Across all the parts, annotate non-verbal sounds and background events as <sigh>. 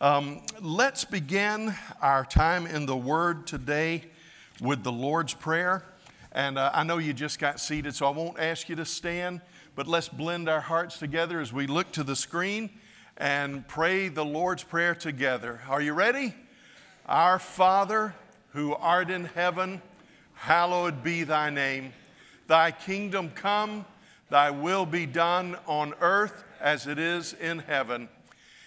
Um, let's begin our time in the Word today with the Lord's Prayer. And uh, I know you just got seated, so I won't ask you to stand, but let's blend our hearts together as we look to the screen and pray the Lord's Prayer together. Are you ready? Our Father, who art in heaven, hallowed be thy name. Thy kingdom come, thy will be done on earth as it is in heaven.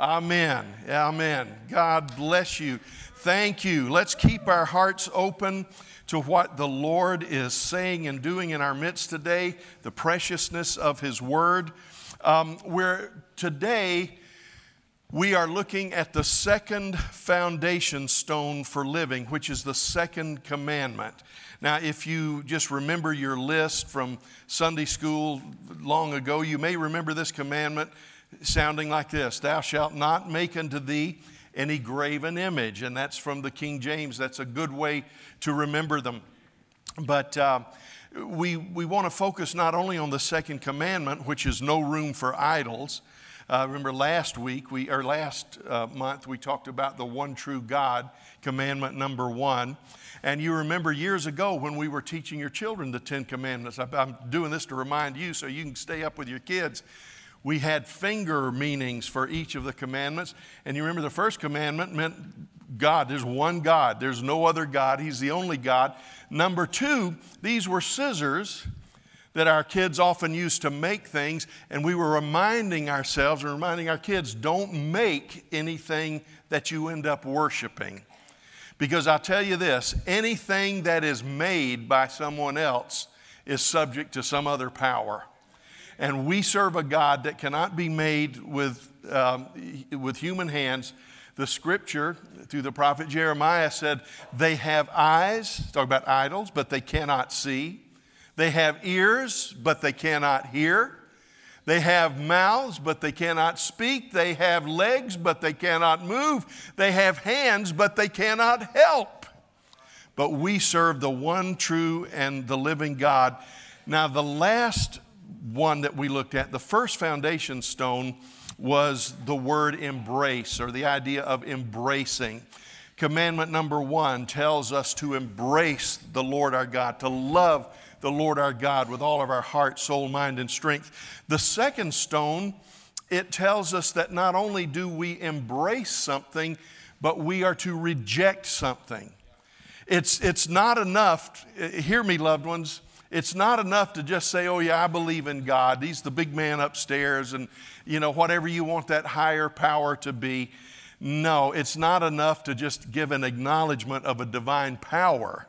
Amen. Amen. God bless you. Thank you. Let's keep our hearts open to what the Lord is saying and doing in our midst today, the preciousness of His Word. Um, where today we are looking at the second foundation stone for living, which is the second commandment. Now, if you just remember your list from Sunday school long ago, you may remember this commandment sounding like this Thou shalt not make unto thee any graven image. And that's from the King James. That's a good way to remember them. But uh, we, we want to focus not only on the second commandment, which is no room for idols. Uh, remember last week, we, or last uh, month, we talked about the one true God, commandment number one. And you remember years ago when we were teaching your children the Ten Commandments. I'm doing this to remind you so you can stay up with your kids. We had finger meanings for each of the commandments. And you remember the first commandment meant God. There's one God, there's no other God. He's the only God. Number two, these were scissors that our kids often used to make things, and we were reminding ourselves and reminding our kids don't make anything that you end up worshiping. Because I'll tell you this anything that is made by someone else is subject to some other power. And we serve a God that cannot be made with, um, with human hands. The scripture through the prophet Jeremiah said, They have eyes, talk about idols, but they cannot see. They have ears, but they cannot hear. They have mouths, but they cannot speak. They have legs, but they cannot move. They have hands, but they cannot help. But we serve the one true and the living God. Now, the last one that we looked at, the first foundation stone was the word embrace or the idea of embracing. Commandment number one tells us to embrace the Lord our God, to love the Lord our God with all of our heart, soul, mind, and strength. The second stone, it tells us that not only do we embrace something, but we are to reject something. It's, it's not enough, hear me, loved ones, it's not enough to just say, oh, yeah, I believe in God. He's the big man upstairs, and, you know, whatever you want that higher power to be. No, it's not enough to just give an acknowledgement of a divine power.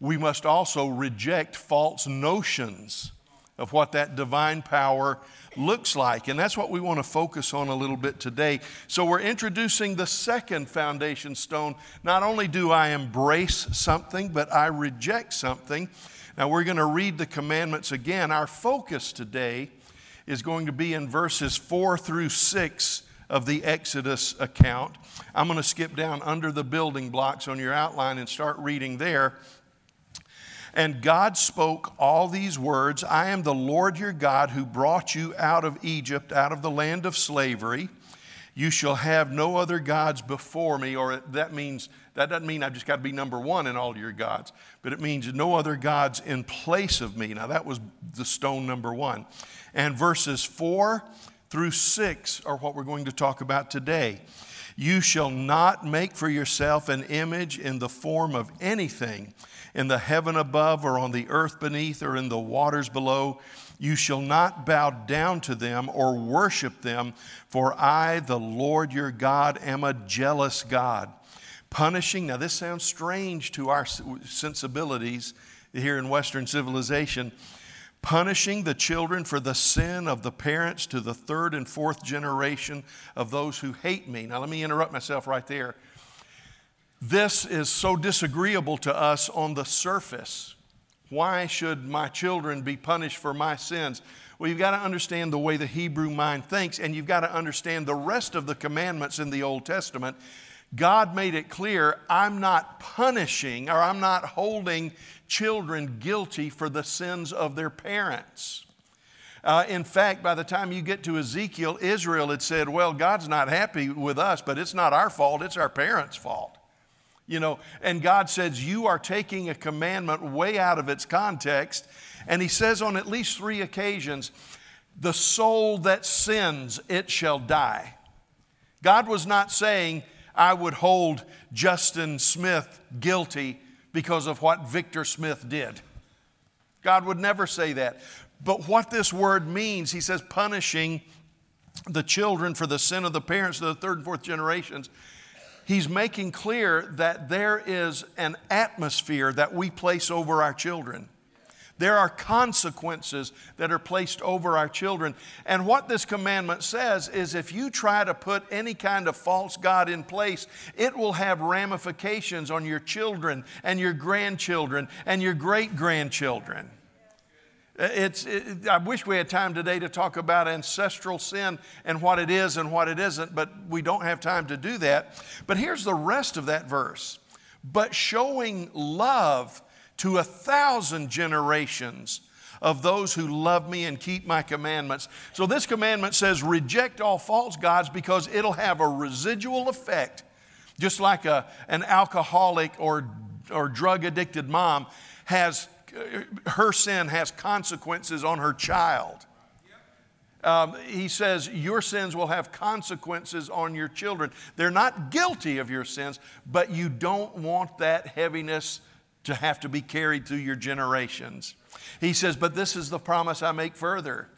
We must also reject false notions of what that divine power looks like. And that's what we want to focus on a little bit today. So, we're introducing the second foundation stone. Not only do I embrace something, but I reject something. Now, we're going to read the commandments again. Our focus today is going to be in verses four through six of the Exodus account. I'm going to skip down under the building blocks on your outline and start reading there. And God spoke all these words I am the Lord your God who brought you out of Egypt, out of the land of slavery. You shall have no other gods before me, or that means that doesn't mean I've just got to be number one in all your gods, but it means no other gods in place of me. Now, that was the stone number one. And verses four through six are what we're going to talk about today. You shall not make for yourself an image in the form of anything in the heaven above, or on the earth beneath, or in the waters below. You shall not bow down to them or worship them, for I, the Lord your God, am a jealous God punishing. Now, this sounds strange to our sensibilities here in Western civilization. Punishing the children for the sin of the parents to the third and fourth generation of those who hate me. Now, let me interrupt myself right there. This is so disagreeable to us on the surface Why should my children be punished for my sins? Well, you've got to understand the way the Hebrew mind thinks, and you've got to understand the rest of the commandments in the Old Testament. God made it clear I'm not punishing or I'm not holding children guilty for the sins of their parents. Uh, in fact, by the time you get to Ezekiel, Israel had said, Well, God's not happy with us, but it's not our fault, it's our parents' fault. You know, and God says, You are taking a commandment way out of its context. And He says on at least three occasions, The soul that sins, it shall die. God was not saying, I would hold Justin Smith guilty because of what Victor Smith did. God would never say that. But what this word means, he says, punishing the children for the sin of the parents of the third and fourth generations, he's making clear that there is an atmosphere that we place over our children. There are consequences that are placed over our children. And what this commandment says is if you try to put any kind of false God in place, it will have ramifications on your children and your grandchildren and your great grandchildren. It's, it, I wish we had time today to talk about ancestral sin and what it is and what it isn't, but we don't have time to do that. But here's the rest of that verse. But showing love to a thousand generations of those who love me and keep my commandments. So this commandment says reject all false gods because it'll have a residual effect, just like a, an alcoholic or, or drug addicted mom has her sin has consequences on her child. Um, he says, Your sins will have consequences on your children. They're not guilty of your sins, but you don't want that heaviness to have to be carried through your generations. He says, But this is the promise I make further.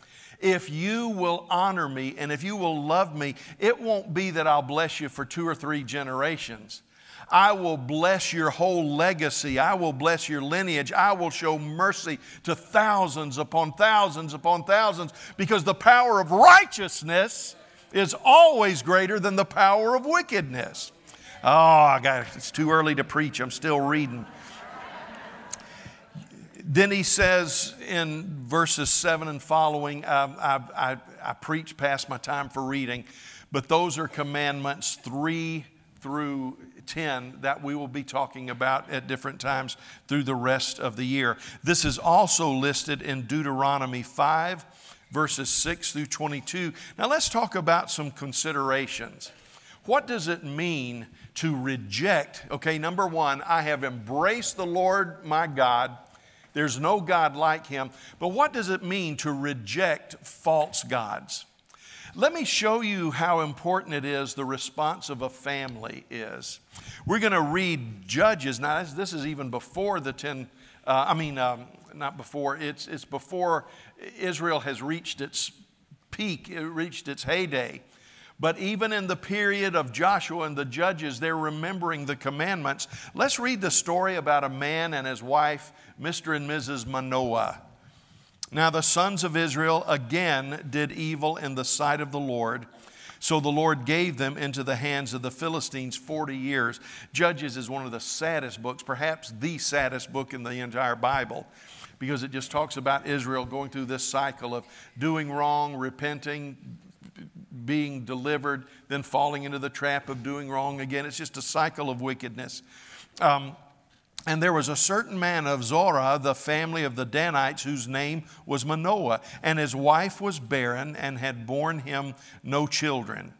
If you will honor me and if you will love me, it won't be that I'll bless you for two or three generations. I will bless your whole legacy. I will bless your lineage. I will show mercy to thousands upon thousands upon thousands because the power of righteousness is always greater than the power of wickedness. Oh, I got it's too early to preach. I'm still reading. Then he says in verses 7 and following, um, I, I, I preach past my time for reading, but those are commandments 3 through 10 that we will be talking about at different times through the rest of the year. This is also listed in Deuteronomy 5, verses 6 through 22. Now let's talk about some considerations. What does it mean to reject? Okay, number one, I have embraced the Lord my God. There's no God like him. But what does it mean to reject false gods? Let me show you how important it is the response of a family is. We're going to read Judges. Now, this is even before the 10, uh, I mean, um, not before, it's, it's before Israel has reached its peak, it reached its heyday. But even in the period of Joshua and the judges, they're remembering the commandments. Let's read the story about a man and his wife, Mr. and Mrs. Manoah. Now the sons of Israel again did evil in the sight of the Lord. So the Lord gave them into the hands of the Philistines 40 years. Judges is one of the saddest books, perhaps the saddest book in the entire Bible, because it just talks about Israel going through this cycle of doing wrong, repenting, being delivered, then falling into the trap of doing wrong again. It's just a cycle of wickedness. Um, and there was a certain man of Zorah, the family of the Danites, whose name was Manoah, and his wife was barren and had borne him no children.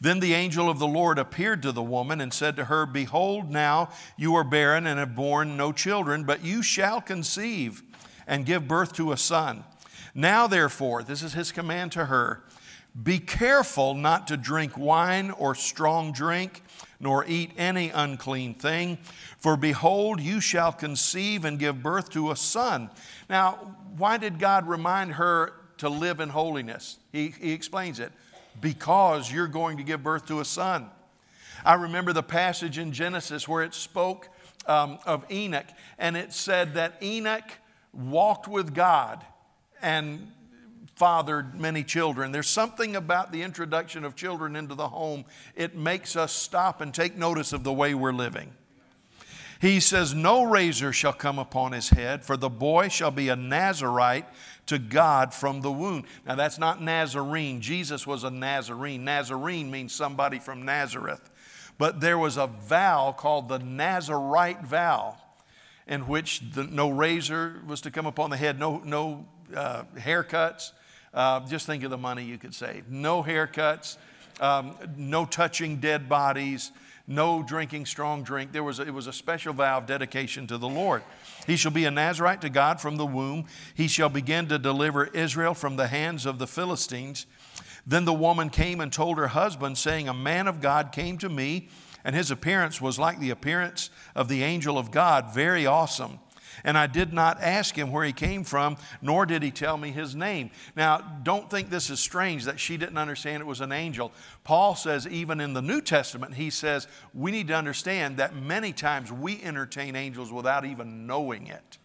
Then the angel of the Lord appeared to the woman and said to her, Behold, now you are barren and have borne no children, but you shall conceive and give birth to a son. Now, therefore, this is his command to her be careful not to drink wine or strong drink, nor eat any unclean thing for behold, you shall conceive and give birth to a son. Now, why did God remind her to live in holiness? He, he explains it because you're going to give birth to a son. I remember the passage in Genesis where it spoke um, of Enoch, and it said that Enoch walked with God and fathered many children. There's something about the introduction of children into the home, it makes us stop and take notice of the way we're living. He says, No razor shall come upon his head, for the boy shall be a Nazarite to God from the womb. Now, that's not Nazarene. Jesus was a Nazarene. Nazarene means somebody from Nazareth. But there was a vow called the Nazarite vow, in which the, no razor was to come upon the head, no, no uh, haircuts. Uh, just think of the money you could save. No haircuts, um, no touching dead bodies, no drinking strong drink. There was a, it was a special vow of dedication to the Lord. He shall be a Nazarite to God from the womb. He shall begin to deliver Israel from the hands of the Philistines. Then the woman came and told her husband, saying, A man of God came to me, and his appearance was like the appearance of the angel of God, very awesome. And I did not ask him where he came from, nor did he tell me his name. Now, don't think this is strange that she didn't understand it was an angel. Paul says, even in the New Testament, he says, we need to understand that many times we entertain angels without even knowing it.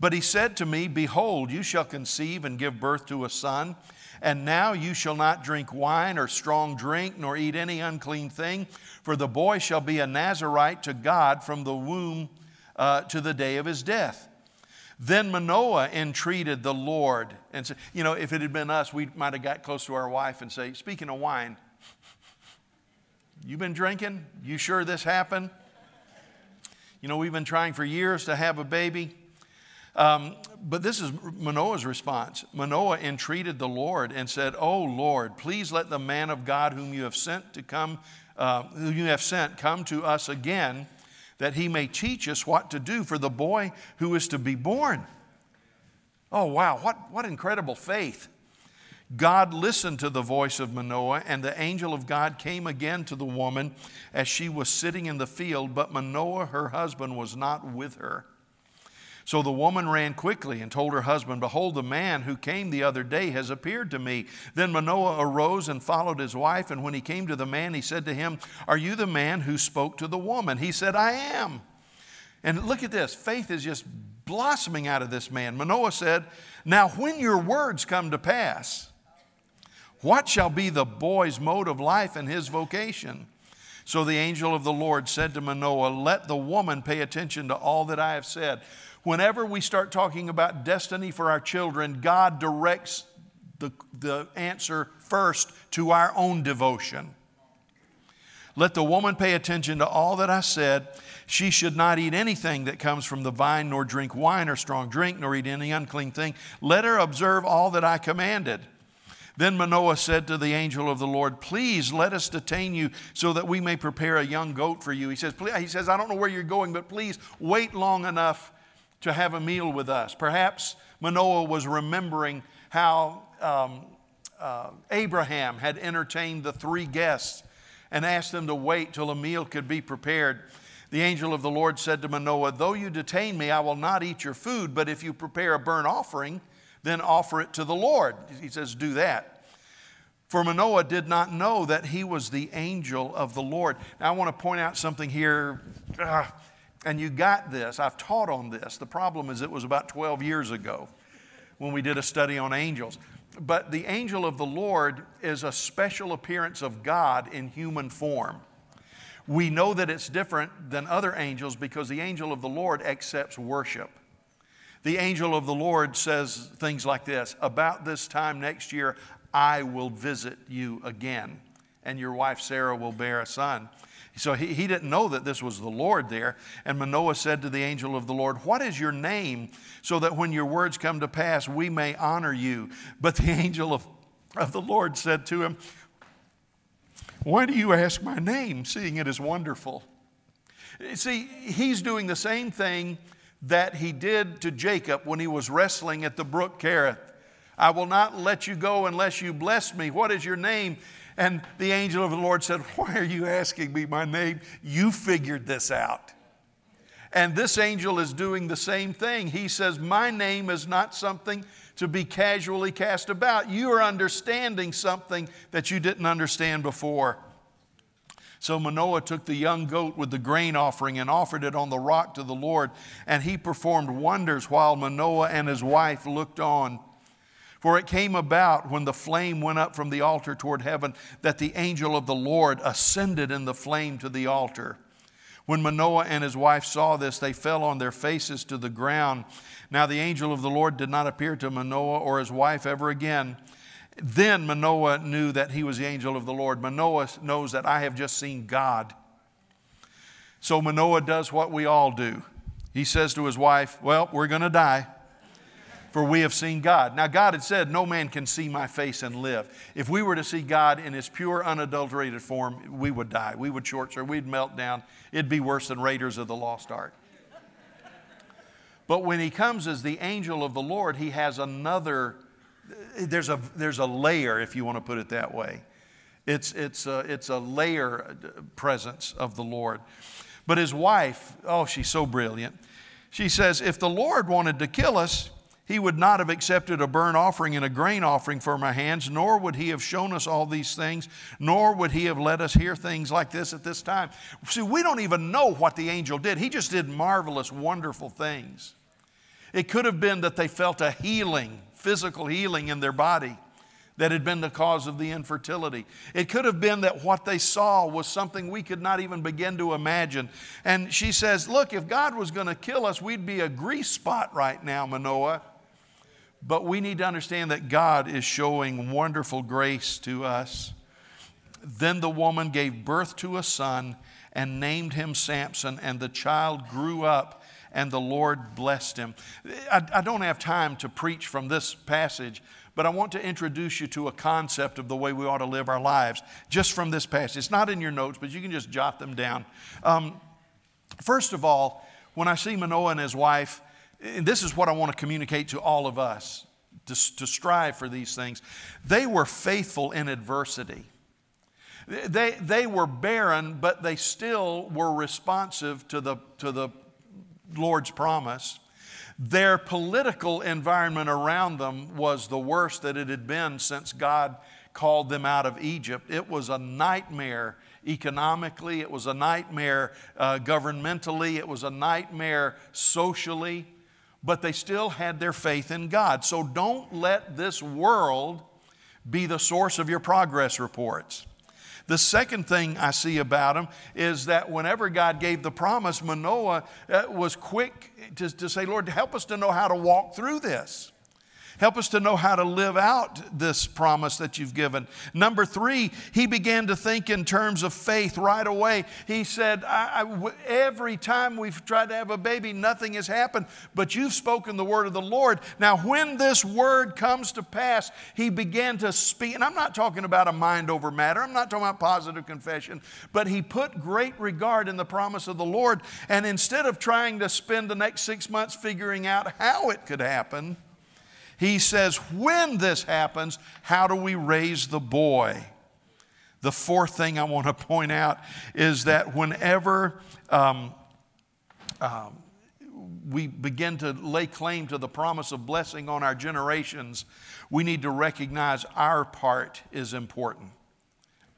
But he said to me, Behold, you shall conceive and give birth to a son. And now you shall not drink wine or strong drink, nor eat any unclean thing, for the boy shall be a Nazarite to God from the womb uh, to the day of his death. Then Manoah entreated the Lord and said, You know, if it had been us, we might have got close to our wife and say, Speaking of wine, you been drinking? You sure this happened? You know, we've been trying for years to have a baby. Um, but this is Manoah's response. Manoah entreated the Lord and said, Oh Lord, please let the man of God whom you have sent to come, uh, whom you have sent, come to us again that he may teach us what to do for the boy who is to be born. Oh, wow, what, what incredible faith. God listened to the voice of Manoah, and the angel of God came again to the woman as she was sitting in the field, but Manoah, her husband, was not with her. So the woman ran quickly and told her husband, Behold, the man who came the other day has appeared to me. Then Manoah arose and followed his wife. And when he came to the man, he said to him, Are you the man who spoke to the woman? He said, I am. And look at this faith is just blossoming out of this man. Manoah said, Now when your words come to pass, what shall be the boy's mode of life and his vocation? So the angel of the Lord said to Manoah, Let the woman pay attention to all that I have said. Whenever we start talking about destiny for our children, God directs the, the answer first to our own devotion. Let the woman pay attention to all that I said. She should not eat anything that comes from the vine, nor drink wine or strong drink, nor eat any unclean thing. Let her observe all that I commanded. Then Manoah said to the angel of the Lord, Please let us detain you so that we may prepare a young goat for you. He says, He says, I don't know where you're going, but please wait long enough to have a meal with us. Perhaps Manoah was remembering how um, uh, Abraham had entertained the three guests and asked them to wait till a meal could be prepared. The angel of the Lord said to Manoah, Though you detain me, I will not eat your food, but if you prepare a burnt offering, then offer it to the Lord. He says, Do that. For Manoah did not know that he was the angel of the Lord. Now, I want to point out something here. Uh, and you got this. I've taught on this. The problem is, it was about 12 years ago when we did a study on angels. But the angel of the Lord is a special appearance of God in human form. We know that it's different than other angels because the angel of the Lord accepts worship. The angel of the Lord says things like this About this time next year, I will visit you again, and your wife Sarah will bear a son. So he, he didn't know that this was the Lord there. And Manoah said to the angel of the Lord, What is your name? So that when your words come to pass, we may honor you. But the <laughs> angel of, of the Lord said to him, Why do you ask my name, seeing it is wonderful? See, he's doing the same thing that he did to Jacob when he was wrestling at the brook Kerith. I will not let you go unless you bless me. What is your name? And the angel of the Lord said, Why are you asking me my name? You figured this out. And this angel is doing the same thing. He says, My name is not something to be casually cast about. You are understanding something that you didn't understand before. So Manoah took the young goat with the grain offering and offered it on the rock to the Lord, and he performed wonders while Manoah and his wife looked on. For it came about when the flame went up from the altar toward heaven that the angel of the Lord ascended in the flame to the altar. When Manoah and his wife saw this, they fell on their faces to the ground. Now the angel of the Lord did not appear to Manoah or his wife ever again. Then Manoah knew that he was the angel of the Lord. Manoah knows that I have just seen God. So Manoah does what we all do. He says to his wife, Well, we're going to die, for we have seen God. Now, God had said, No man can see my face and live. If we were to see God in his pure, unadulterated form, we would die. We would short circuit, we'd melt down. It'd be worse than Raiders of the Lost Ark. But when he comes as the angel of the Lord, he has another, there's a, there's a layer, if you want to put it that way. It's, it's, a, it's a layer uh, presence of the Lord. But his wife, oh, she's so brilliant. She says, If the Lord wanted to kill us, he would not have accepted a burnt offering and a grain offering from our hands, nor would he have shown us all these things, nor would he have let us hear things like this at this time. See, we don't even know what the angel did. He just did marvelous, wonderful things. It could have been that they felt a healing, physical healing in their body that had been the cause of the infertility. It could have been that what they saw was something we could not even begin to imagine. And she says, Look, if God was going to kill us, we'd be a grease spot right now, Manoah. But we need to understand that God is showing wonderful grace to us. Then the woman gave birth to a son and named him Samson, and the child grew up and the Lord blessed him. I, I, don't have time to preach from this passage, but I want to introduce you to a concept of the way we ought to live our lives just from this passage. It's not in your notes, but you can just jot them down. Um, first of all, when I see Manoah and his wife, this is what I want to communicate to all of us to, to strive for these things. They were faithful in adversity. They, they were barren, but they still were responsive to the, to the Lord's promise. Their political environment around them was the worst that it had been since God called them out of Egypt. It was a nightmare economically, it was a nightmare uh, governmentally, it was a nightmare socially, but they still had their faith in God. So don't let this world be the source of your progress reports. The second thing I see about him is that whenever God gave the promise, Manoah uh, was quick to, to say, Lord, help us to know how to walk through this. Help us to know how to live out this promise that you've given. Number three, he began to think in terms of faith right away. He said, I, I, Every time we've tried to have a baby, nothing has happened, but you've spoken the word of the Lord. Now, when this word comes to pass, he began to speak. And I'm not talking about a mind over matter, I'm not talking about positive confession, but he put great regard in the promise of the Lord. And instead of trying to spend the next six months figuring out how it could happen, he says, when this happens, how do we raise the boy? The fourth thing I want to point out is that whenever um, um, we begin to lay claim to the promise of blessing on our generations, we need to recognize our part is important.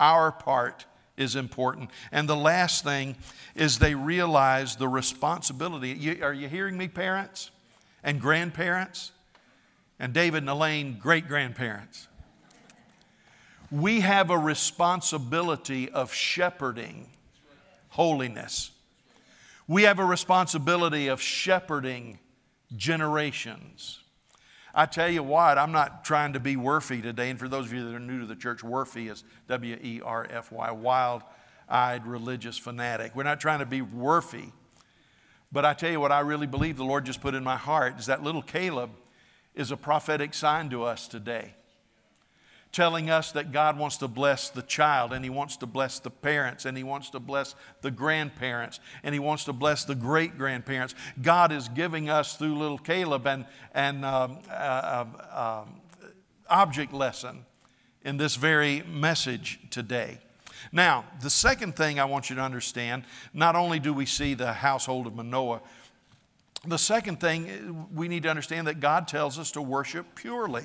Our part is important. And the last thing is they realize the responsibility. You, are you hearing me, parents and grandparents? And David and Elaine, great grandparents. We have a responsibility of shepherding holiness. We have a responsibility of shepherding generations. I tell you what, I'm not trying to be worfy today. And for those of you that are new to the church, worfy is W E R F Y, wild eyed religious fanatic. We're not trying to be worfy. But I tell you what, I really believe the Lord just put in my heart is that little Caleb is a prophetic sign to us today, telling us that God wants to bless the child and He wants to bless the parents and He wants to bless the grandparents and He wants to bless the great grandparents. God is giving us through little Caleb an, an um, uh, uh, um, object lesson in this very message today. Now, the second thing I want you to understand not only do we see the household of Manoah, the second thing, eh, we need to understand that God tells us to worship purely.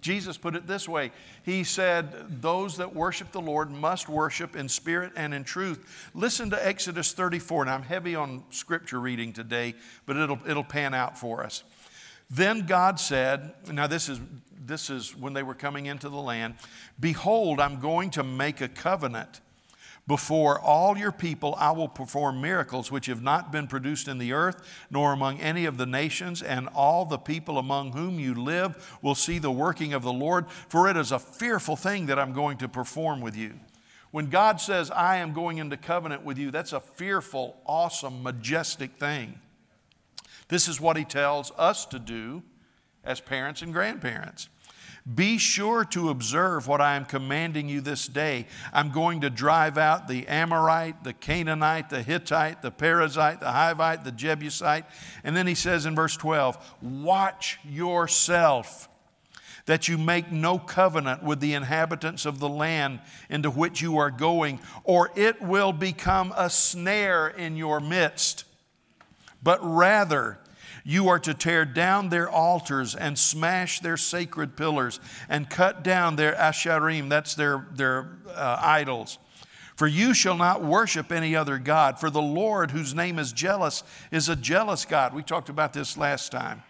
Jesus put it this way He said, Those that worship the Lord must worship in spirit and in truth. Listen to Exodus 34. Now, I'm heavy on scripture reading today, but it'll, it'll pan out for us. Then God said, Now, this is, this is when they were coming into the land Behold, I'm going to make a covenant Before all your people, I will perform miracles which have not been produced in the earth, nor among any of the nations, and all the people among whom you live will see the working of the Lord, for it is a fearful thing that I'm going to perform with you. When God says, I am going into covenant with you, that's a fearful, awesome, majestic thing. This is what He tells us to do as parents and grandparents. Be sure to observe what I am commanding you this day. I'm going to drive out the Amorite, the Canaanite, the Hittite, the Perizzite, the Hivite, the Jebusite. And then he says in verse 12, Watch yourself that you make no covenant with the inhabitants of the land into which you are going, or it will become a snare in your midst. But rather, you are to tear down their altars and smash their sacred pillars and cut down their asherim, that's their, their uh, idols. For you shall not worship any other God, for the Lord, whose name is jealous, is a jealous God. We talked about this last time.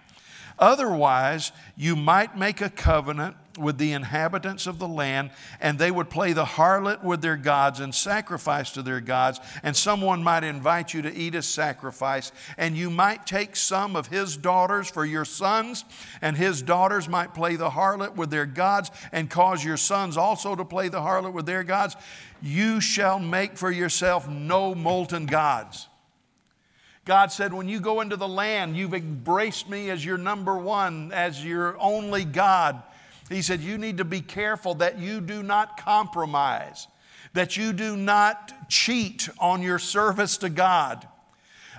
Otherwise, you might make a covenant with the inhabitants of the land, and they would play the harlot with their gods and sacrifice to their gods. And someone might invite you to eat a sacrifice, and you might take some of his daughters for your sons, and his daughters might play the harlot with their gods, and cause your sons also to play the harlot with their gods. You shall make for yourself no molten gods. God said, When you go into the land, you've embraced me as your number one, as your only God. He said, You need to be careful that you do not compromise, that you do not cheat on your service to God.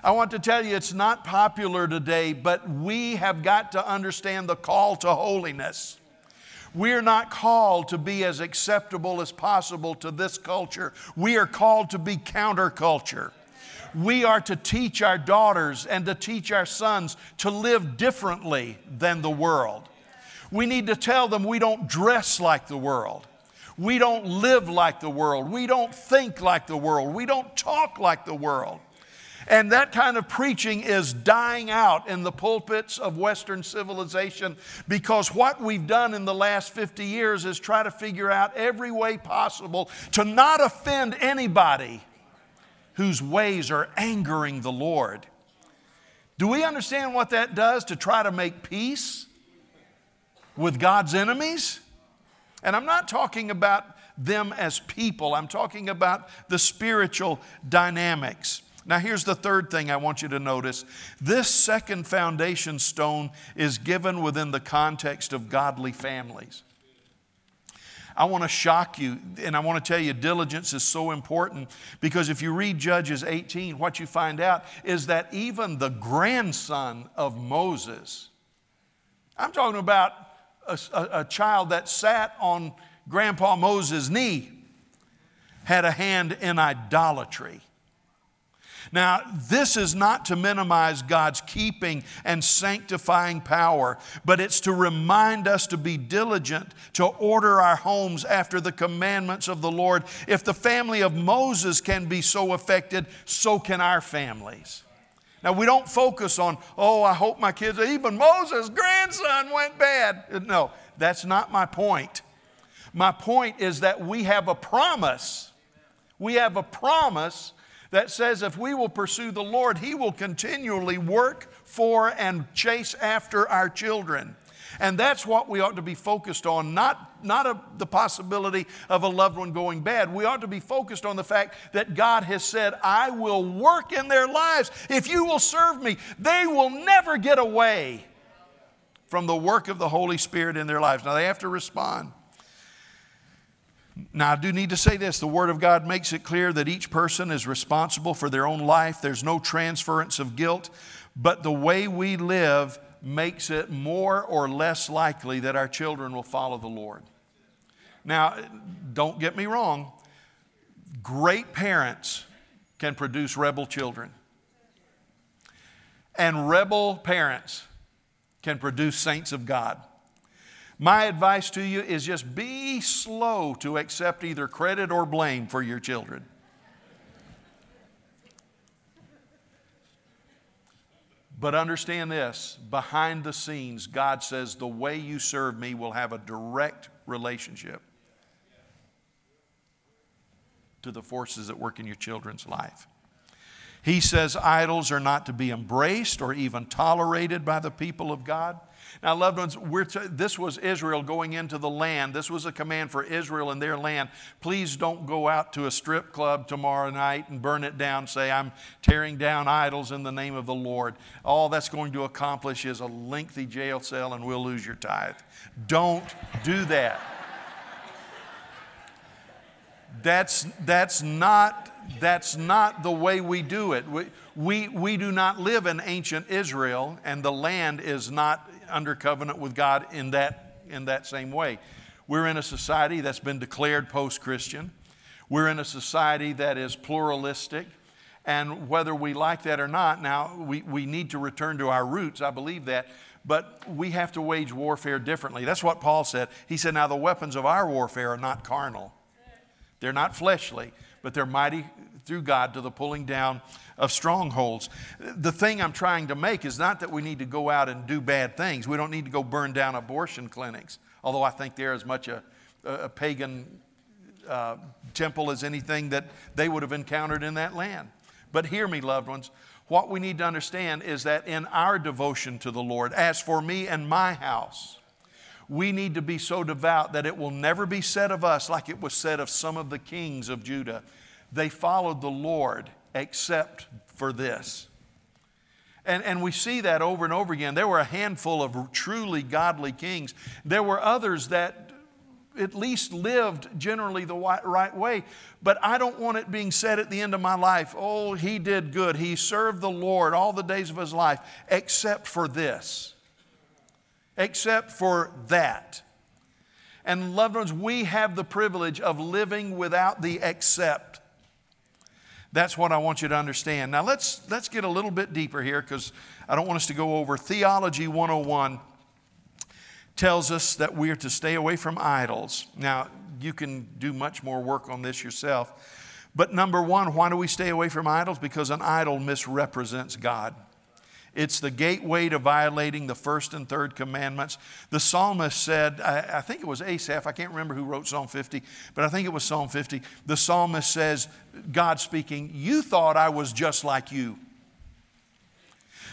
I want to tell you, it's not popular today, but we have got to understand the call to holiness. We're not called to be as acceptable as possible to this culture. We are called to be counterculture we are to teach our daughters and to teach our sons to live differently than the world. We need to tell them we don't dress like the world. We don't live like the world. We don't think like the world. We don't talk like the world. And that kind of preaching is dying out in the pulpits of Western civilization because what we've done in the last 50 years is try to figure out every way possible to not offend anybody whose ways are angering the Lord. Do we understand what that does to try to make peace with God's enemies? And I'm not talking about them as people, I'm talking about the spiritual dynamics. Now, here's the third thing I want you to notice. This second foundation stone is given within the context of godly families. I want to shock you, and I want to tell you diligence is so important because if you read Judges 18, what you find out is that even the grandson of Moses, I'm talking about a, a, a child that sat on Grandpa Moses' knee, had a hand in idolatry. Now, this is not to minimize God's keeping and sanctifying power, but it's to remind us to be diligent to order our homes after the commandments of the Lord. If the family of Moses can be so affected, so can our families. Now, we don't focus on, oh, I hope my kids, even Moses' grandson went bad. No, that's not my point. My point is that we have a promise. We have a promise that says if we will pursue the Lord, He will continually work for and chase after our children. And that's what we ought to be focused on, not, not a, the possibility of a loved one going bad. We ought to be focused on the fact that God has said, I will work in their lives. If you will serve me, they will never get away from the work of the Holy Spirit in their lives. Now they have to respond. Now, I do need to say this the Word of God makes it clear that each person is responsible for their own life. There's no transference of guilt, but the way we live makes it more or less likely that our children will follow the Lord. Now, don't get me wrong, great parents can produce rebel children, and rebel parents can produce saints of God. My advice to you is just be slow to accept either credit or blame for your children. But understand this behind the scenes, God says, the way you serve me will have a direct relationship. to the forces that work in your children's life. He says idols are not to be embraced or even tolerated by the people of God. Now, loved ones, t- this was Israel going into the land. This was a command for Israel in their land. Please don't go out to a strip club tomorrow night and burn it down. Say, I'm tearing down idols in the name of the Lord. All that's going to accomplish is a lengthy jail cell and we'll lose your tithe. Don't do that. That's, that's, not, that's not the way we do it. We, we, we do not live in ancient Israel, and the land is not under covenant with God in that, in that same way. We're in a society that's been declared post Christian. We're in a society that is pluralistic. And whether we like that or not, now we, we need to return to our roots. I believe that. But we have to wage warfare differently. That's what Paul said. He said, Now the weapons of our warfare are not carnal, they're not fleshly, but they're mighty through God to the pulling down of strongholds. The thing I'm trying to make is not that we need to go out and do bad things. We don't need to go burn down abortion clinics, although I think they're as much a, a pagan uh, temple as anything that they would have encountered in that land. But hear me, loved ones. What we need to understand is that in our devotion to the Lord, as for me and my house, we need to be so devout that it will never be said of us like it was said of some of the kings of Judah. They followed the Lord except for this. And, and we see that over and over again. There were a handful of truly godly kings. There were others that at least lived generally the right way. But I don't want it being said at the end of my life, oh, he did good. He served the Lord all the days of his life, except for this, except for that. And loved ones, we have the privilege of living without the except. That's what I want you to understand. Now let's, let's get a little bit deeper here because I don't want us to go over. Theology 101 tells us that we are to stay away from idols. Now, you can do much more work on this yourself. But number one, why do we stay away from idols? Because an idol misrepresents God. It's the gateway to violating the first and third commandments. The psalmist said, I, I, think it was Asaph, I can't remember who wrote Psalm 50, but I think it was Psalm 50. The psalmist says, God speaking, You thought I was just like you.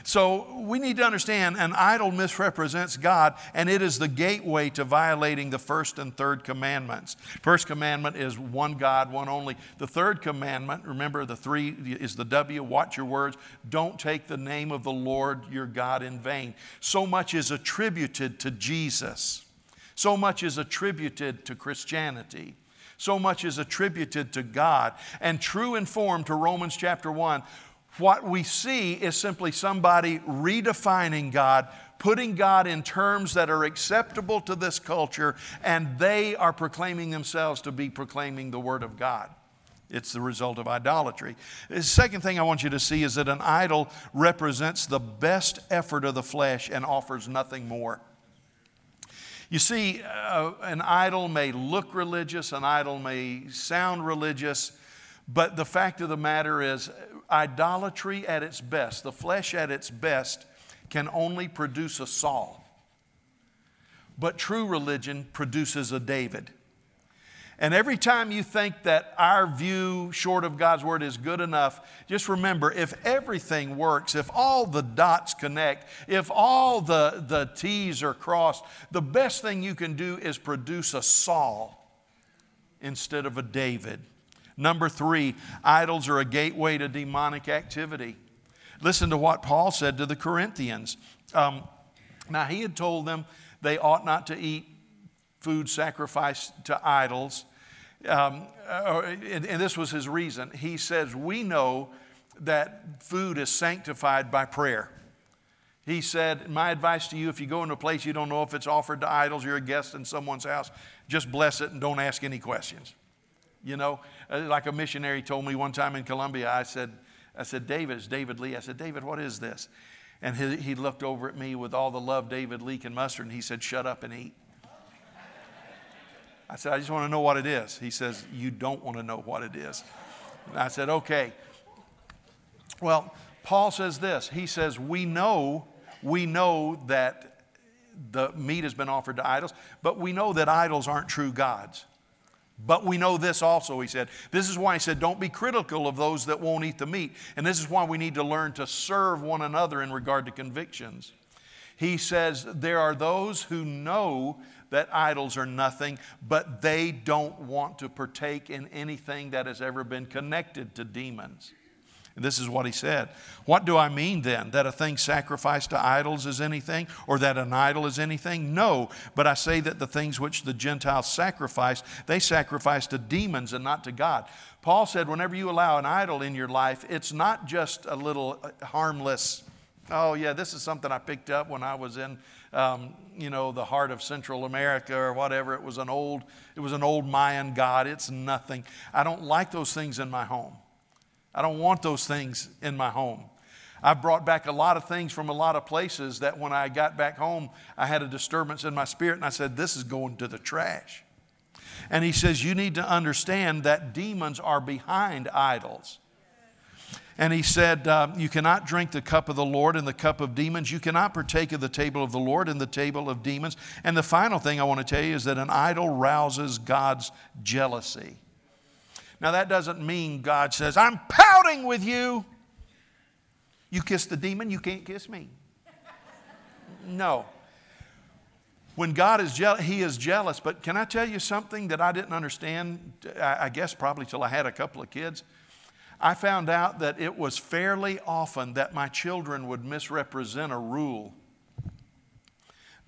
So we need to understand an idol misrepresents God, and it is the gateway to violating the first and third commandments. First commandment is one God, one only. The third commandment, remember the three is the W, watch your words. Don't take the name of the Lord your God in vain. So much is attributed to Jesus, so much is attributed to Christianity so much is attributed to God. And true and form to Romans chapter 1 what we see is simply somebody redefining God, putting God in terms that are acceptable to this culture, and they are proclaiming themselves to be proclaiming the Word of God. It's the result of idolatry. The second thing I want you to see is that an idol represents the best effort of the flesh and offers nothing more. You see, uh, an idol may look religious, an idol may sound religious, but the fact of the matter is, idolatry at its best, the flesh at its best, can only produce a Saul. But true religion produces a David. And every time you think that our view short of God's word is good enough, just remember if everything works, if all the dots connect, if all the, the T's are crossed, the best thing you can do is produce a Saul instead of a David. Number three, idols are a gateway to demonic activity. Listen to what Paul said to the Corinthians. Um, now, he had told them they ought not to eat food sacrificed to idols. Um, uh, and, and this was his reason. He says, We know that food is sanctified by prayer. He said, My advice to you if you go into a place you don't know if it's offered to idols, you're a guest in someone's house, just bless it and don't ask any questions. You know, Uh, like a missionary told me one time in Colombia, I said, I said, David, it's David Lee. I said, David, what is this? And he, he looked over at me with all the love David Lee can muster, and he said, Shut up and eat. I said, I just want to know what it is. He says, You don't want to know what it is. And I said, Okay. Well, Paul says this. He says, We know, we know that the meat has been offered to idols, but we know that idols aren't true gods. But we know this also, he said. This is why he said, don't be critical of those that won't eat the meat. And this is why we need to learn to serve one another in regard to convictions. He says, there are those who know that idols are nothing, but they don't want to partake in anything that has ever been connected to demons. And this is what he said. What do I mean then? That a thing sacrificed to idols is anything, or that an idol is anything? No, but I say that the things which the Gentiles sacrifice, they sacrifice to demons and not to God. Paul said, whenever you allow an idol in your life, it's not just a little uh, harmless, oh, yeah, this is something I picked up when I was in um, you know, the heart of Central America or whatever. It was an old, it was an old Mayan god. It's nothing. I don't like those things in my home. I don't want those things in my home. I brought back a lot of things from a lot of places that when I got back home, I had a disturbance in my spirit and I said, This is going to the trash. And he says, You need to understand that demons are behind idols. And he said, uh, You cannot drink the cup of the Lord and the cup of demons. You cannot partake of the table of the Lord and the table of demons. And the final thing I want to tell you is that an idol rouses God's jealousy. Now, that doesn't mean God says, I'm pouting with you. You kiss the demon, you can't kiss me. No. When God is jealous, He is jealous. But can I tell you something that I didn't understand? I guess probably till I had a couple of kids. I found out that it was fairly often that my children would misrepresent a rule.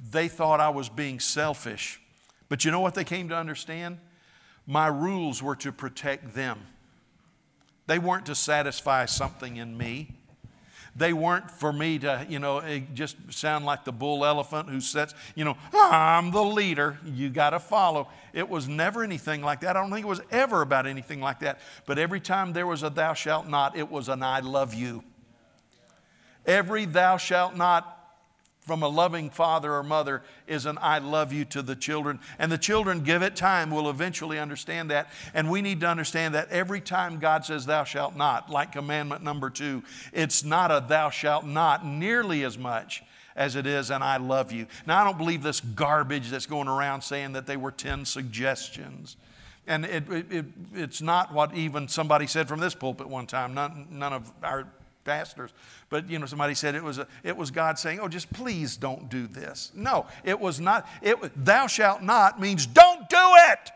They thought I was being selfish. But you know what they came to understand? My rules were to protect them. They weren't to satisfy something in me. They weren't for me to, you know, eh, just sound like the bull elephant who sets, you know, I'm the leader, you got to follow. It was never anything like that. I don't think it was ever about anything like that. But every time there was a thou shalt not, it was an I love you. Every thou shalt not from a loving father or mother is an I love you to the children. And the children, give it time, will eventually understand that. And we need to understand that every time God says, Thou shalt not, like commandment number two, it's not a thou shalt not nearly as much as it is an I love you. Now, I don't believe this garbage that's going around saying that they were 10 suggestions. And it, it, it, it's not what even somebody said from this pulpit one time. None, none of our pastors. But you know, somebody said it was a, it was God saying, "Oh, just please don't do this." No, it was not. It thou shalt not means don't do it.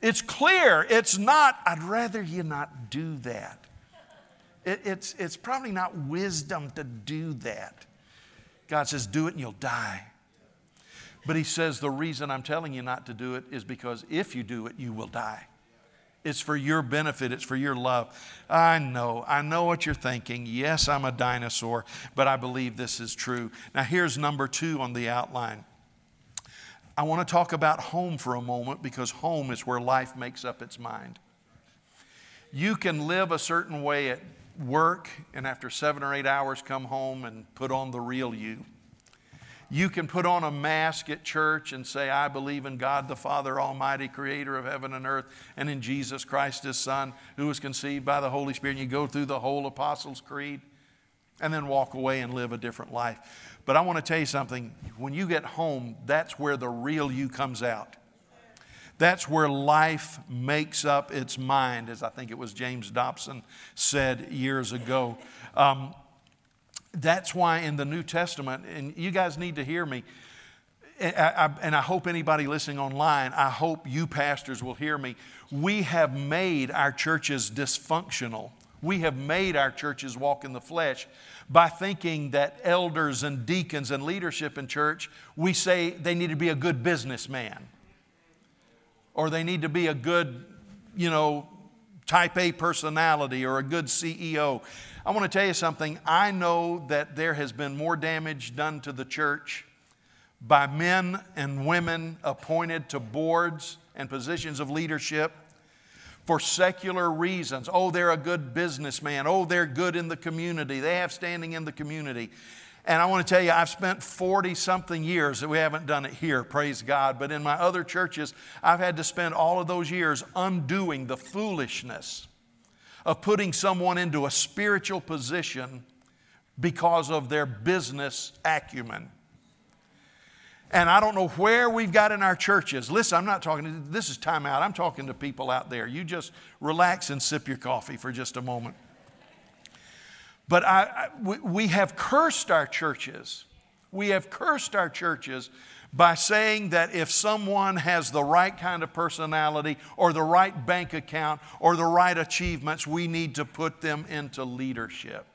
It's clear. It's not. I'd rather you not do that. It, it's it's probably not wisdom to do that. God says, "Do it and you'll die." But He says the reason I'm telling you not to do it is because if you do it, you will die. It's for your benefit, it's for your love. I know, I know what you're thinking. Yes, I'm a dinosaur, but I believe this is true. Now, here's number two on the outline. I want to talk about home for a moment because home is where life makes up its mind. You can live a certain way at work and after seven or eight hours come home and put on the real you. You can put on a mask at church and say, I believe in God the Father Almighty, creator of heaven and earth, and in Jesus Christ, his Son, who was conceived by the Holy Spirit. And you go through the whole Apostles' Creed and then walk away and live a different life. But I want to tell you something. When you get home, that's where the real you comes out. That's where life makes up its mind, as I think it was James Dobson said years ago. Um, that's why in the New Testament, and you guys need to hear me, and I hope anybody listening online, I hope you pastors will hear me. We have made our churches dysfunctional. We have made our churches walk in the flesh by thinking that elders and deacons and leadership in church, we say they need to be a good businessman or they need to be a good, you know, type A personality or a good CEO. I want to tell you something. I know that there has been more damage done to the church by men and women appointed to boards and positions of leadership for secular reasons. Oh, they're a good businessman. Oh, they're good in the community. They have standing in the community. And I want to tell you, I've spent 40 something years, that we haven't done it here, praise God, but in my other churches, I've had to spend all of those years undoing the foolishness of putting someone into a spiritual position because of their business acumen. And I don't know where we've got in our churches. Listen, I'm not talking, this is time out. I'm talking to people out there. You just relax and sip your coffee for just a moment. But I, I, we, we have cursed our churches. We have cursed our churches by saying that if someone has the right kind of personality or the right bank account or the right achievements, we need to put them into leadership.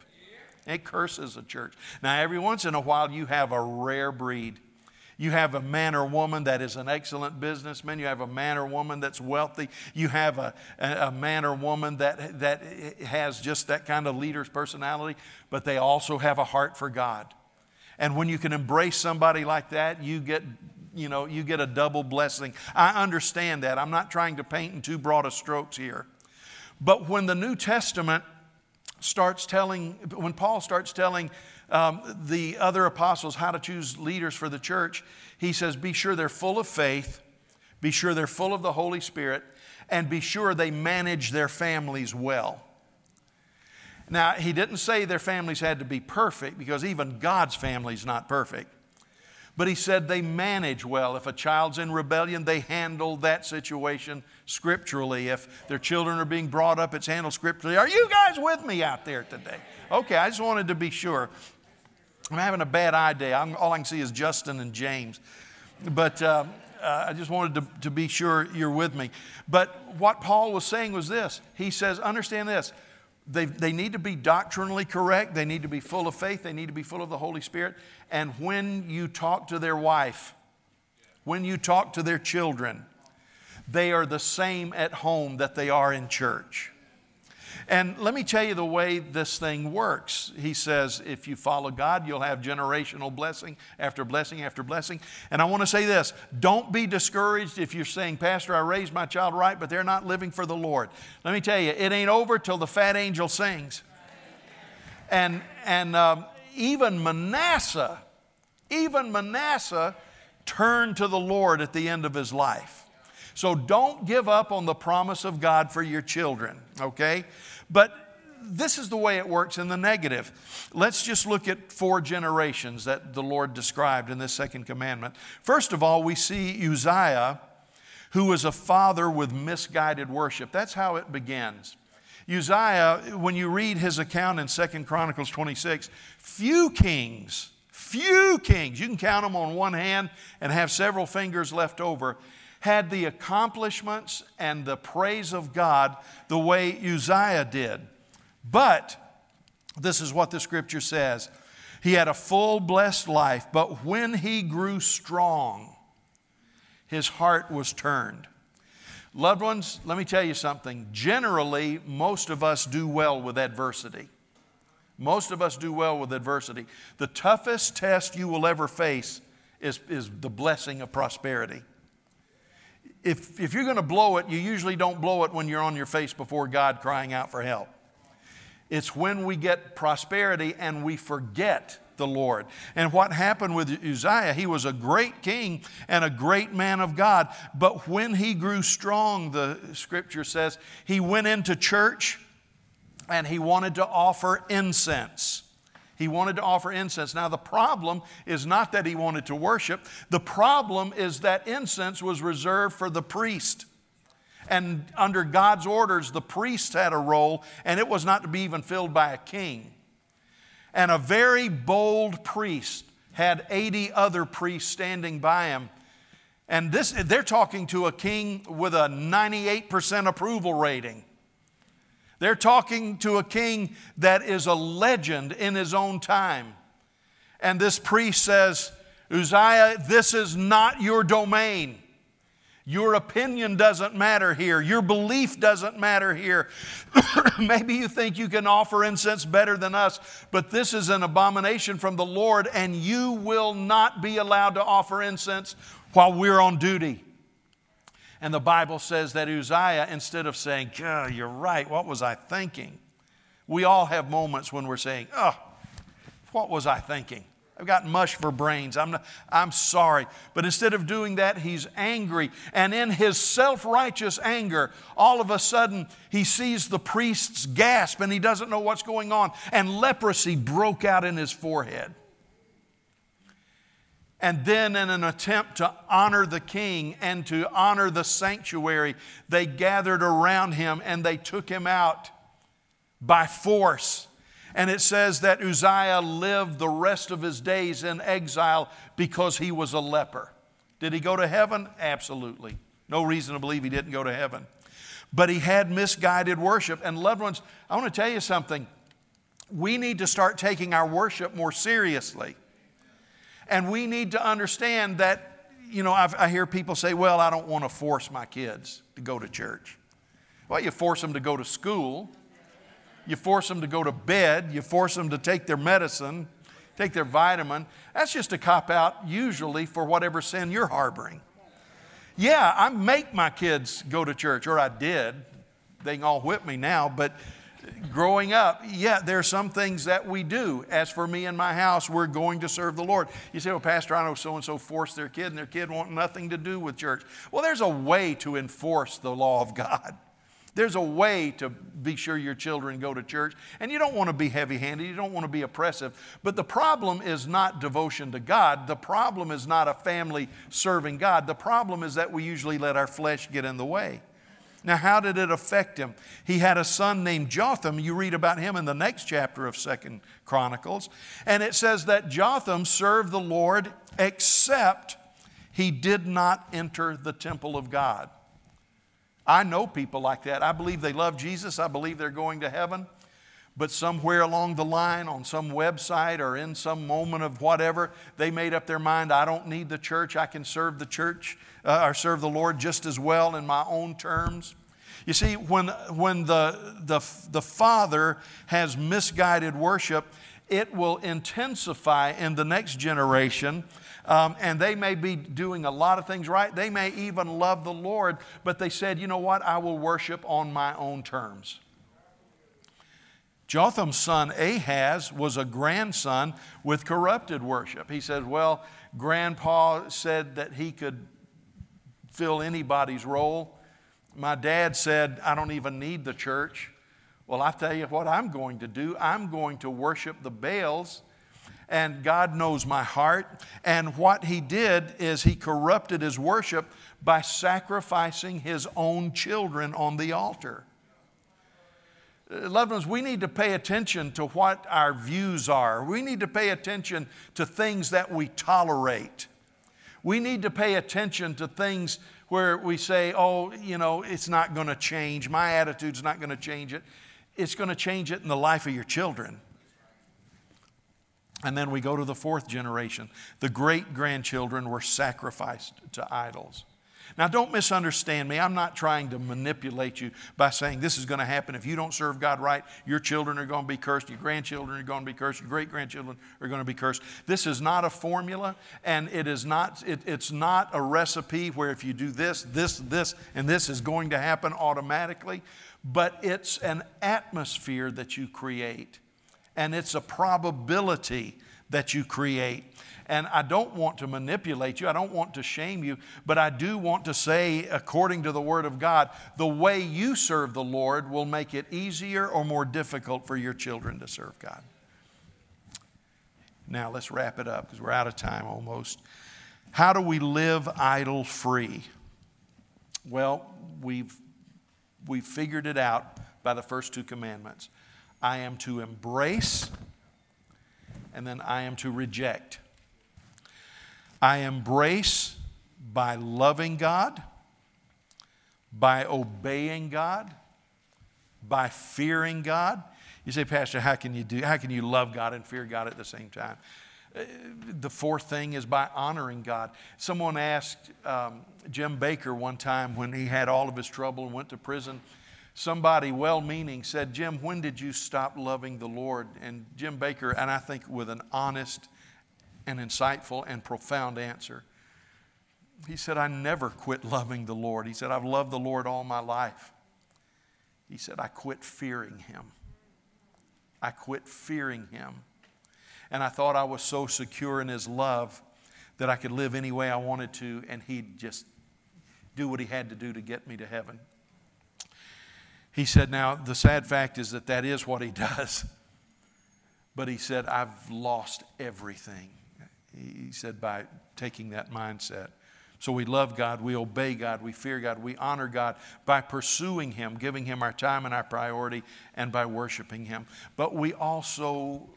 It curses a church. Now, every once in a while, you have a rare breed. You have a man or woman that is an excellent businessman. You have a man or woman that's wealthy. You have a, a man or woman that, that has just that kind of leader's personality, but they also have a heart for God. And when you can embrace somebody like that, you get you know, you get a double blessing. I understand that. I'm not trying to paint in too broad a strokes here. But when the New Testament starts telling, when Paul starts telling um, the other apostles how to choose leaders for the church, he says, Be sure they're full of faith, be sure they're full of the Holy Spirit, and be sure they manage their families well. Now, he didn't say their families had to be perfect because even God's family is not perfect. But he said they manage well. If a child's in rebellion, they handle that situation scripturally. If their children are being brought up, it's handled scripturally. Are you guys with me out there today? Okay, I just wanted to be sure. I'm having a bad eye day. I'm, all I can see is Justin and James. But uh, uh, I just wanted to, to be sure you're with me. But what Paul was saying was this He says, understand this they, they need to be doctrinally correct. They need to be full of faith. They need to be full of the Holy Spirit. And when you talk to their wife, when you talk to their children, they are the same at home that they are in church. And let me tell you the way this thing works. He says, if you follow God, you'll have generational blessing after blessing after blessing. And I want to say this don't be discouraged if you're saying, Pastor, I raised my child right, but they're not living for the Lord. Let me tell you, it ain't over till the fat angel sings. And, and um, even Manasseh, even Manasseh turned to the Lord at the end of his life. So don't give up on the promise of God for your children, okay? But this is the way it works in the negative. Let's just look at four generations that the Lord described in this second commandment. First of all, we see Uzziah, who was a father with misguided worship. That's how it begins. Uzziah, when you read his account in Second Chronicles 26, few kings, few kings, you can count them on one hand and have several fingers left over, had the accomplishments and the praise of God the way Uzziah did. But this is what the scripture says He had a full, blessed life, but when he grew strong, his heart was turned. Loved ones, let me tell you something. Generally, most of us do well with adversity. Most of us do well with adversity. The toughest test you will ever face is, is the blessing of prosperity if, if you're going to blow it, you usually don't blow it when you're on your face before God crying out for help. It's when we get prosperity and we forget the Lord. And what happened with Uzziah, he was a great king and a great man of God. But when he grew strong, the scripture says, he went into church and he wanted to offer incense. He wanted to offer incense. Now, the problem is not that he wanted to worship, the problem is that incense was reserved for the priest. And under God's orders, the priest had a role, and it was not to be even filled by a king. And a very bold priest had 80 other priests standing by him. And this, they're talking to a king with a 98% approval rating. They're talking to a king that is a legend in his own time. And this priest says, Uzziah, this is not your domain. Your opinion doesn't matter here. Your belief doesn't matter here. <coughs> Maybe you think you can offer incense better than us, but this is an abomination from the Lord, and you will not be allowed to offer incense while we're on duty. And the Bible says that Uzziah, instead of saying, you're right, what was I thinking? We all have moments when we're saying, Oh, what was I thinking? I've got mush for brains. I'm, not, I'm sorry. But instead of doing that, he's angry. And in his self righteous anger, all of a sudden, he sees the priests gasp and he doesn't know what's going on. And leprosy broke out in his forehead. And then, in an attempt to honor the king and to honor the sanctuary, they gathered around him and they took him out by force. And it says that Uzziah lived the rest of his days in exile because he was a leper. Did he go to heaven? Absolutely. No reason to believe he didn't go to heaven. But he had misguided worship. And, loved ones, I want to tell you something. We need to start taking our worship more seriously. And we need to understand that, you know, I've, i hear people say, well, I don't want to force my kids to go to church. Well, you force them to go to school, you force them to go to bed, you force them to take their medicine, take their vitamin. That's just a cop out, usually, for whatever sin you're harboring. Yeah, I make my kids go to church, or I did. They can all whip me now, but growing up, yeah, there are some things that we do. As for me and my house, we're going to serve the Lord. You say, well, Pastor, I know so and so forced their kid, and their kid want nothing to do with church. Well, there's a way to enforce the law of God. There's a way to be sure your children go to church. And you don't want to be heavy handed, you don't want to be oppressive. But the problem is not devotion to God. The problem is not a family serving God. The problem is that we usually let our flesh get in the way. Now, how did it affect him? He had a son named Jotham. You read about him in the next chapter of Second Chronicles. And it says that Jotham served the Lord except he did not enter the temple of God. I know people like that. I believe they love Jesus. I believe they're going to heaven. But somewhere along the line, on some website or in some moment of whatever, they made up their mind I don't need the church. I can serve the church uh, or serve the Lord just as well in my own terms. You see, when, when the, the, the Father has misguided worship, it will intensify in the next generation um, and they may be doing a lot of things right. They may even love the Lord, but they said, you know what? I will worship on my own terms. Jotham's son Ahaz was a grandson with corrupted worship. He said, Well, grandpa said that he could fill anybody's role. My dad said, I don't even need the church. Well, I tell you what I'm going to do. I'm going to worship the Baals and God knows my heart. And what he did is he corrupted his worship by sacrificing his own children on the altar. Loved ones, we need to pay attention to what our views are. We need to pay attention to things that we tolerate. We need to pay attention to things where we say, oh, you know, it's not going to change. My attitude's not going to change it. It's going to change it in the life of your children. And then we go to the fourth generation. The great grandchildren were sacrificed to idols. Now, don't misunderstand me. I'm not trying to manipulate you by saying this is going to happen. If you don't serve God right, your children are going to be cursed, your grandchildren are going to be cursed, your great grandchildren are going to be cursed. This is not a formula, and it is not, it, it's not a recipe where if you do this, this, this, and this is going to happen automatically, but it's an atmosphere that you create and it's a probability that you create. And I don't want to manipulate you, I don't want to shame you, but I do want to say, according to the Word of God, the way you serve the Lord will make it easier or more difficult for your children to serve God. Now, let's wrap it up because we're out of time almost. How do we live idol free? Well, we've, we've figured it out by the first two commandments. I am to embrace, and then I am to reject. I embrace by loving God, by obeying God, by fearing God. You say, Pastor, how can you do? How can you love God and fear God at the same time? Uh, the fourth thing is by honoring God. Someone asked um, Jim Bakker one time when he had all of his trouble and went to prison somebody well meaning said, Jim, when did you stop loving the Lord? And Jim Bakker, and I think with an honest and insightful and profound answer, he said, I never quit loving the Lord. He said, I've loved the Lord all my life. He said, I quit fearing him. I quit fearing him. And I thought I was so secure in his love that I could live any way I wanted to, and he'd just do what he had to do to get me to heaven. He said, Now, the sad fact is that that is what he <laughs> does. But he said, I've lost everything. He said, by taking that mindset. So we love God, we obey God, we fear God, we honor God by pursuing Him, giving Him our time and our priority, and by worshiping Him. But we also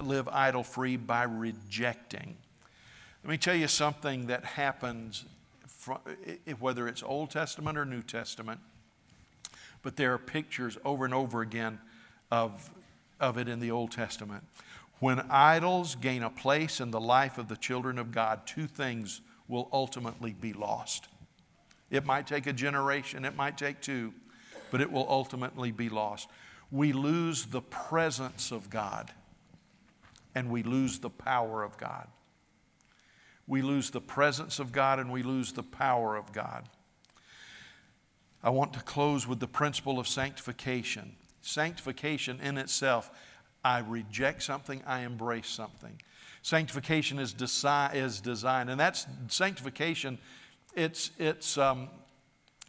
live idol free by rejecting. Let me tell you something that happens, whether it's Old Testament or New Testament, but there are pictures over and over again of, of it in the Old Testament. When idols gain a place in the life of the children of God, two things will ultimately be lost. It might take a generation, it might take two, but it will ultimately be lost. We lose the presence of God and we lose the power of God. We lose the presence of God and we lose the power of God. I want to close with the principle of sanctification. Sanctification in itself I reject something, I embrace something. Sanctification is, desi- is designed, and that's sanctification. It's, it's, um,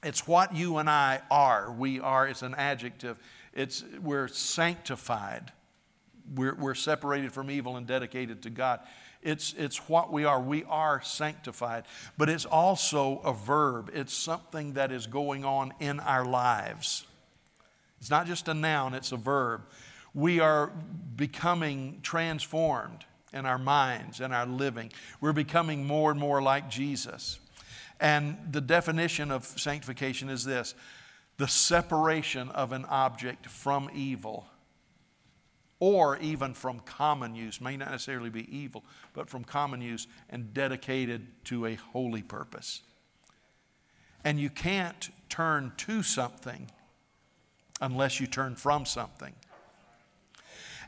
it's what you and I are. We are, it's an adjective. It's, we're sanctified. We're, we're separated from evil and dedicated to God. It's, it's what we are. We are sanctified. But it's also a verb, it's something that is going on in our lives. It's not just a noun, it's a verb we are becoming transformed in our minds and our living. We're becoming more and more like Jesus. And the definition of sanctification is this the separation of an object from evil or even from common use, may not necessarily be evil, but from common use and dedicated to a holy purpose. And you can't turn to something unless you turn from something.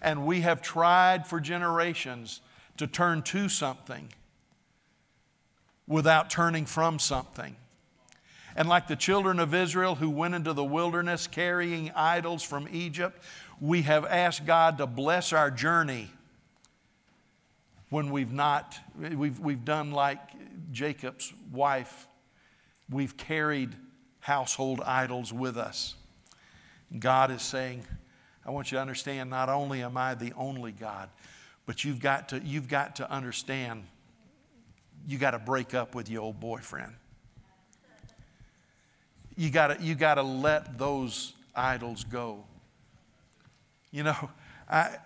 And we have tried for generations to turn to something without turning from something. And like the children of Israel who went into the wilderness carrying idols from Egypt, we have asked God to bless our journey when we've not, we've, we've done like Jacob's wife, we've carried household idols with us. God is saying, I want you to understand not only am I the only God, but you've got to, you've got to understand you got to break up with your old boyfriend. You got you to let those idols go. You know, I,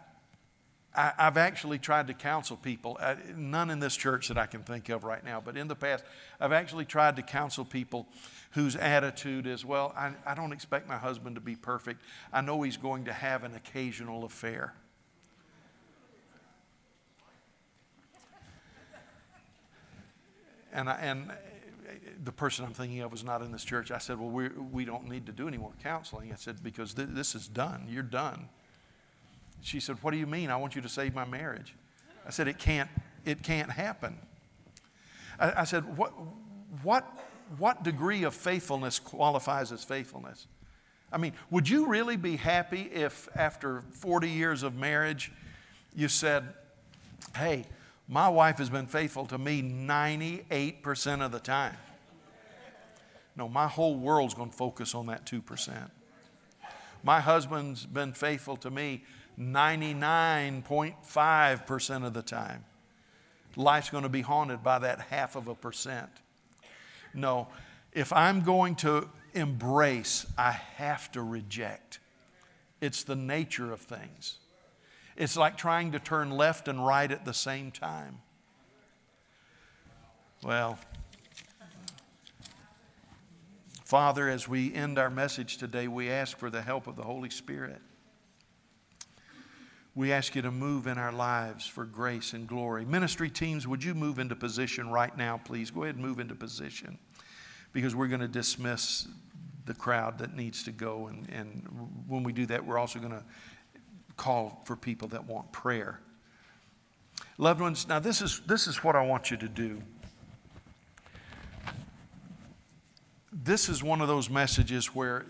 I, have actually tried to counsel people, uh, none in this church that I can think of right now, but in the past, I've actually tried to counsel people whose attitude is, well, I, I don't expect my husband to be perfect. I know he's going to have an occasional affair. And, I, and the person I'm thinking of was not in this church. I said, Well, we, we don't need to do any more counseling. I said, Because th- this is done. You're done. She said, What do you mean? I want you to save my marriage. I said, It can't, it can't happen. I, I said, What, what what degree of faithfulness qualifies as faithfulness? I mean, would you really be happy if after 40 years of marriage you said, hey, my wife has been faithful to me 98% of the time? No, my whole world's going to focus on that 2%. My husband's been faithful to me 99.5% of the time. Life's going to be haunted by that half of a percent. No, if I'm going to embrace, I have to reject. It's the nature of things. It's like trying to turn left and right at the same time. Well, Father, as we end our message today, we ask for the help of the Holy Spirit. We ask you to move in our lives for grace and glory. Ministry teams, would you move into position right now, please? Go ahead and move into position because we're going to dismiss the crowd that needs to go. And, and when we do that, we're also going to call for people that want prayer. Loved ones, now this is, this is what I want you to do. This is one of those messages where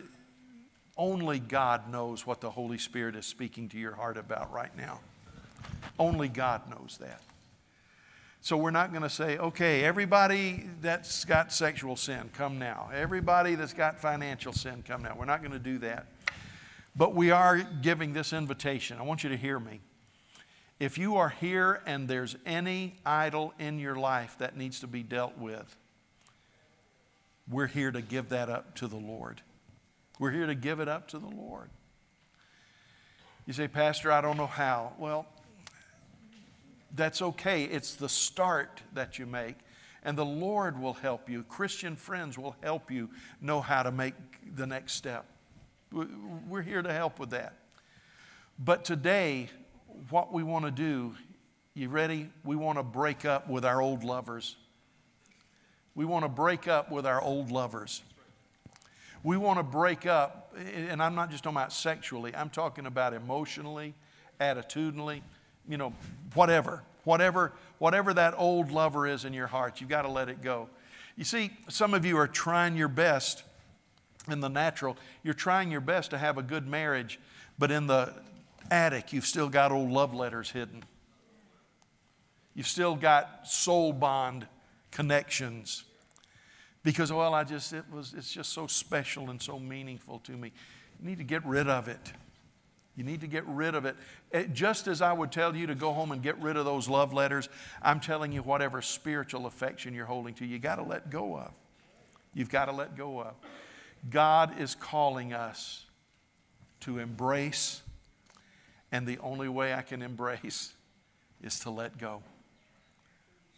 only God knows what the Holy Spirit is speaking to your heart about right now. Only God knows that. So we're not going to say, okay, everybody that's got sexual sin, come now. Everybody that's got financial sin, come now. We're not going to do that. But we are giving this invitation. I want you to hear me. If you are here and there's any idol in your life that needs to be dealt with, we're here to give that up to the Lord. We're here to give it up to the Lord. You say, Pastor, I don't know how. Well, that's okay. It's the start that you make. And the Lord will help you. Christian friends will help you know how to make the next step. We're here to help with that. But today, what we want to do, you ready? We want to break up with our old lovers. We want to break up with our old lovers. We want to break up, and I'm not just talking about sexually, I'm talking about emotionally, attitudinally, you know, whatever. Whatever, whatever that old lover is in your heart, you've got to let it go. You see, some of you are trying your best in the natural. You're trying your best to have a good marriage, but in the attic, you've still got old love letters hidden. You've still got soul bond connections because well i just it was it's just so special and so meaningful to me you need to get rid of it you need to get rid of it. it. Just as I would tell you to go home and get rid of those love letters, I'm telling you, whatever spiritual affection you're holding to, you got to let go of. You've got to let go of. God is calling us to embrace, and the only way I can <laughs> embrace is to let go.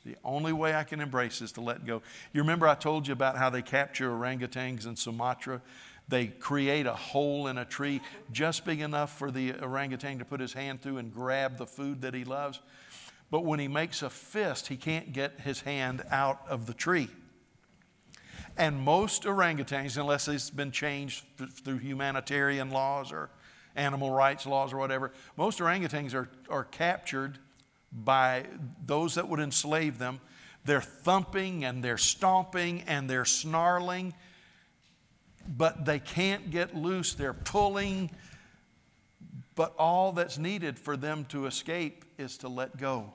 The only way I can embrace is to let go. You remember I told you about how they capture orangutans in Sumatra? They create a hole in a tree just big enough for the orangutan to put his hand through and grab the food that he loves. But when he makes a fist, he can't get his hand out of the tree. And most orangutans, unless it's been changed through humanitarian laws or animal rights laws or whatever, most orangutans are, are captured by those that would enslave them. They're thumping and they're stomping and they're snarling but they can't get loose. They're pulling. But all that's needed for them to escape is to let go.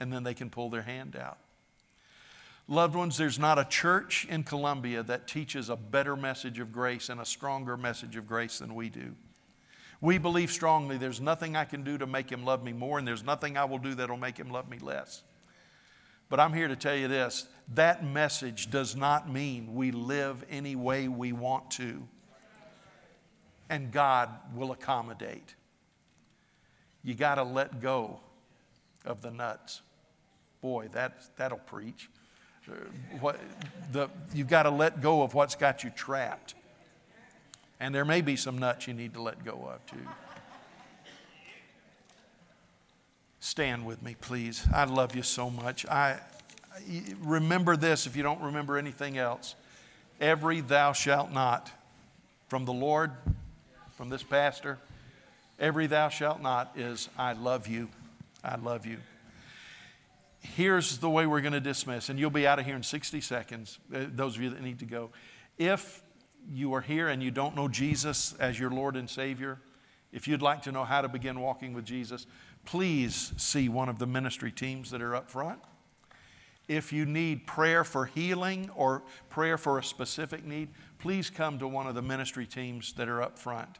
And then they can pull their hand out. Loved ones, there's not a church in Columbia that teaches a better message of grace and a stronger message of grace than we do. We believe strongly there's nothing I can do to make him love me more, and there's nothing I will do that'll make him love me less. But I'm here to tell you this that message does not mean we live any way we want to, and God will accommodate. You got to let go of the nuts. Boy, that, that'll preach. Uh, what, the, you've got to let go of what's got you trapped. And there may be some nuts you need to let go of too. Stand with me, please. I love you so much. I remember this if you don't remember anything else. Every thou shalt not from the Lord, from this pastor, every thou shalt not is I love you. I love you. Here's the way we're going to dismiss, and you'll be out of here in 60 seconds, uh, those of you that need to go. If you are here and you don't know Jesus as your Lord and Savior, if you'd like to know how to begin walking with Jesus, please see one of the ministry teams that are up front. If you need prayer for healing or prayer for a specific need, please come to one of the ministry teams that are up front.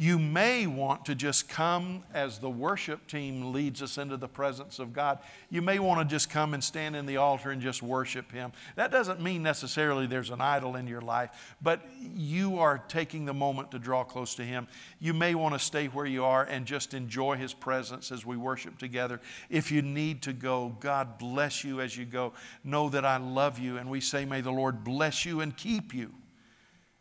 You may want to just come as the worship team leads us into the presence of God. You may want to just come and stand in the altar and just worship Him. That doesn't mean necessarily there's an idol in your life, but you are taking the moment to draw close to Him. You may want to stay where you are and just enjoy His presence as we worship together. If you need to go, God bless you as you go. Know that I love you, and we say, May the Lord bless you and keep you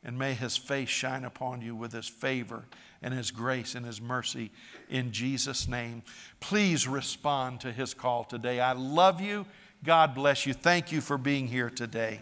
and may his face shine upon you with his favor and his grace and his mercy in Jesus' name. Please respond to his call today. I love you. God bless you. Thank you for being here today.